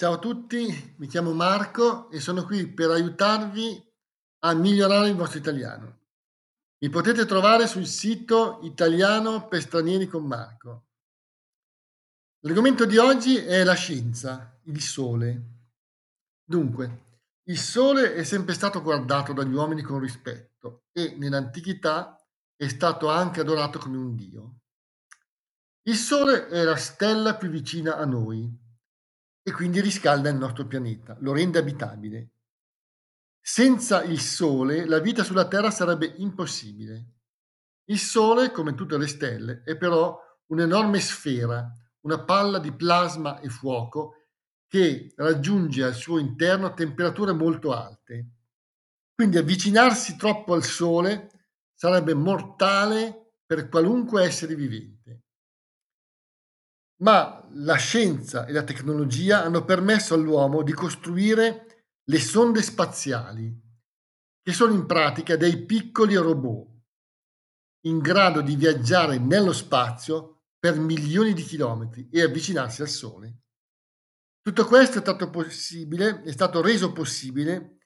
Ciao a tutti, mi chiamo Marco e sono qui per aiutarvi a migliorare il vostro italiano. Mi potete trovare sul sito Italiano per stranieri con Marco. L'argomento di oggi è la scienza, il sole. Dunque, il sole è sempre stato guardato dagli uomini con rispetto e nell'antichità è stato anche adorato come un dio. Il sole è la stella più vicina a noi e quindi riscalda il nostro pianeta, lo rende abitabile. Senza il Sole la vita sulla Terra sarebbe impossibile. Il Sole, come tutte le stelle, è però un'enorme sfera, una palla di plasma e fuoco che raggiunge al suo interno temperature molto alte. Quindi avvicinarsi troppo al Sole sarebbe mortale per qualunque essere vivente ma la scienza e la tecnologia hanno permesso all'uomo di costruire le sonde spaziali, che sono in pratica dei piccoli robot in grado di viaggiare nello spazio per milioni di chilometri e avvicinarsi al Sole. Tutto questo è stato, possibile, è stato reso possibile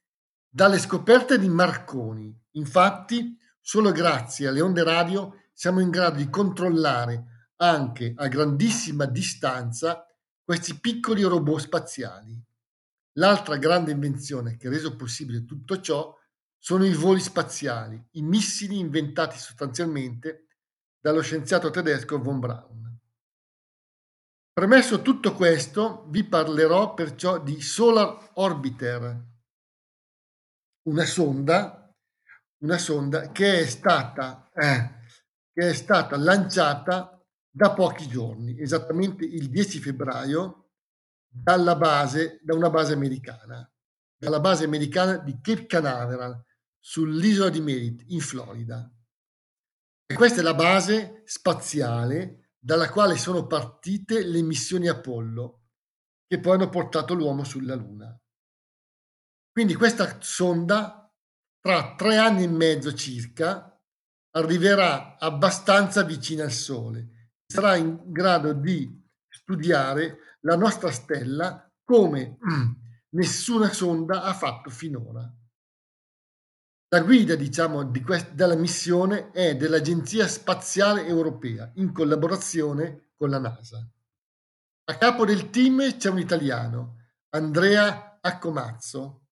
dalle scoperte di Marconi. Infatti, solo grazie alle onde radio siamo in grado di controllare anche a grandissima distanza questi piccoli robot spaziali. L'altra grande invenzione che ha reso possibile tutto ciò sono i voli spaziali, i missili inventati sostanzialmente dallo scienziato tedesco von Braun. Premesso tutto questo, vi parlerò perciò di Solar Orbiter, una sonda, una sonda che, è stata, eh, che è stata lanciata da pochi giorni, esattamente il 10 febbraio, dalla base, da una base americana, dalla base americana di Cape Canaveral, sull'isola di Merritt, in Florida. E questa è la base spaziale dalla quale sono partite le missioni Apollo, che poi hanno portato l'uomo sulla Luna. Quindi questa sonda, tra tre anni e mezzo circa, arriverà abbastanza vicina al Sole sarà in grado di studiare la nostra stella come nessuna sonda ha fatto finora. La guida, diciamo, di quest- della missione è dell'Agenzia Spaziale Europea in collaborazione con la NASA. A capo del team c'è un italiano, Andrea Accomazzo,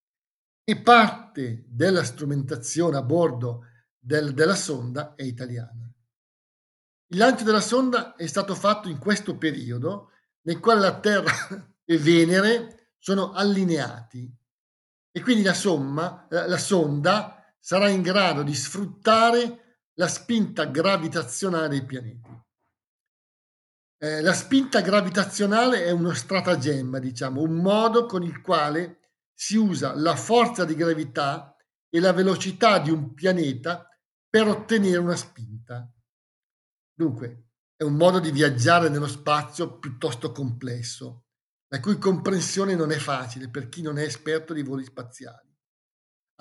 e parte della strumentazione a bordo del- della sonda è italiana. Il lancio della sonda è stato fatto in questo periodo nel quale la Terra e Venere sono allineati e quindi la, somma, la sonda sarà in grado di sfruttare la spinta gravitazionale dei pianeti. Eh, la spinta gravitazionale è uno stratagemma, diciamo, un modo con il quale si usa la forza di gravità e la velocità di un pianeta per ottenere una spinta. Dunque, è un modo di viaggiare nello spazio piuttosto complesso, la cui comprensione non è facile per chi non è esperto di voli spaziali.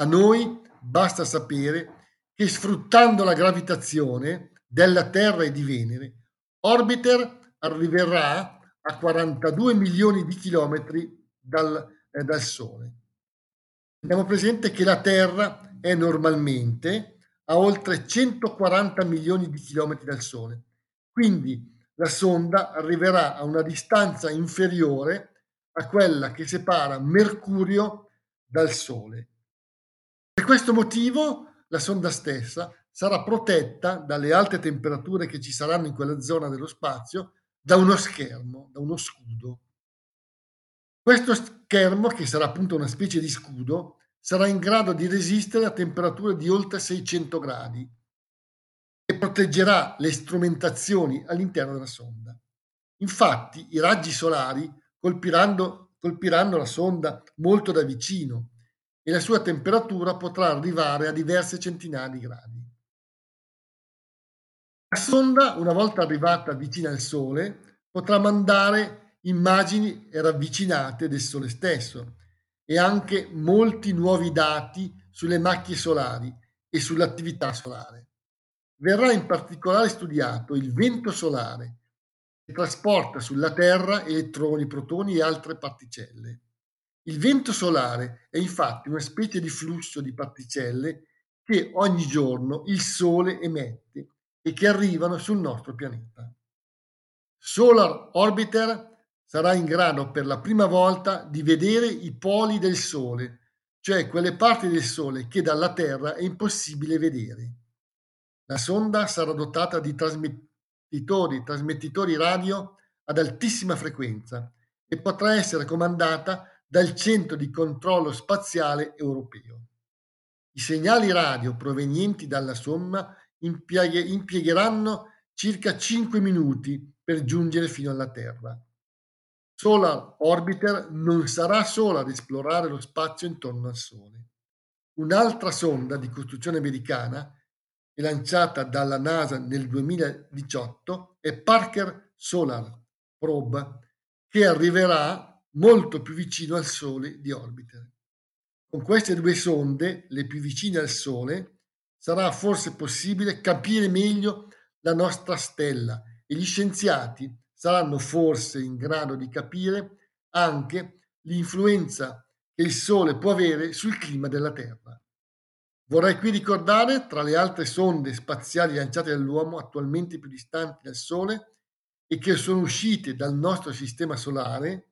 A noi basta sapere che sfruttando la gravitazione della Terra e di Venere, Orbiter arriverà a 42 milioni di chilometri dal, eh, dal Sole. Teniamo presente che la Terra è normalmente a oltre 140 milioni di chilometri dal Sole. Quindi la sonda arriverà a una distanza inferiore a quella che separa Mercurio dal Sole. Per questo motivo la sonda stessa sarà protetta dalle alte temperature che ci saranno in quella zona dello spazio da uno schermo, da uno scudo. Questo schermo, che sarà appunto una specie di scudo, sarà in grado di resistere a temperature di oltre 600 gradi e proteggerà le strumentazioni all'interno della sonda. Infatti i raggi solari colpiranno, colpiranno la sonda molto da vicino e la sua temperatura potrà arrivare a diverse centinaia di gradi. La sonda, una volta arrivata vicina al Sole, potrà mandare immagini ravvicinate del Sole stesso e anche molti nuovi dati sulle macchie solari e sull'attività solare. Verrà in particolare studiato il vento solare, e trasporta sulla Terra elettroni, protoni e altre particelle. Il vento solare è infatti una specie di flusso di particelle che ogni giorno il Sole emette e che arrivano sul nostro pianeta. Solar Orbiter sarà in grado per la prima volta di vedere i poli del Sole, cioè quelle parti del Sole che dalla Terra è impossibile vedere. La sonda sarà dotata di trasmettitori, trasmettitori radio ad altissima frequenza e potrà essere comandata dal Centro di Controllo Spaziale Europeo. I segnali radio provenienti dalla somma impiegheranno circa 5 minuti per giungere fino alla Terra. Solar Orbiter non sarà sola ad esplorare lo spazio intorno al Sole. Un'altra sonda di costruzione americana, lanciata dalla NASA nel 2018, è Parker Solar Probe, che arriverà molto più vicino al Sole di Orbiter. Con queste due sonde, le più vicine al Sole, sarà forse possibile capire meglio la nostra stella e gli scienziati saranno forse in grado di capire anche l'influenza che il Sole può avere sul clima della Terra. Vorrei qui ricordare, tra le altre sonde spaziali lanciate dall'uomo attualmente più distanti dal Sole e che sono uscite dal nostro sistema solare,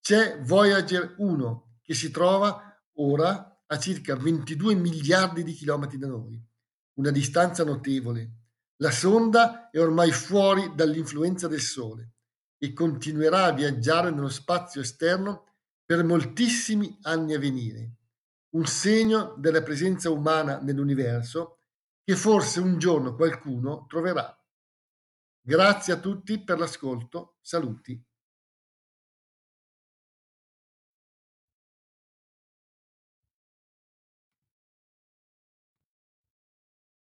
c'è Voyager 1 che si trova ora a circa 22 miliardi di chilometri da noi, una distanza notevole. La sonda è ormai fuori dall'influenza del Sole e continuerà a viaggiare nello spazio esterno per moltissimi anni a venire, un segno della presenza umana nell'universo che forse un giorno qualcuno troverà. Grazie a tutti per l'ascolto, saluti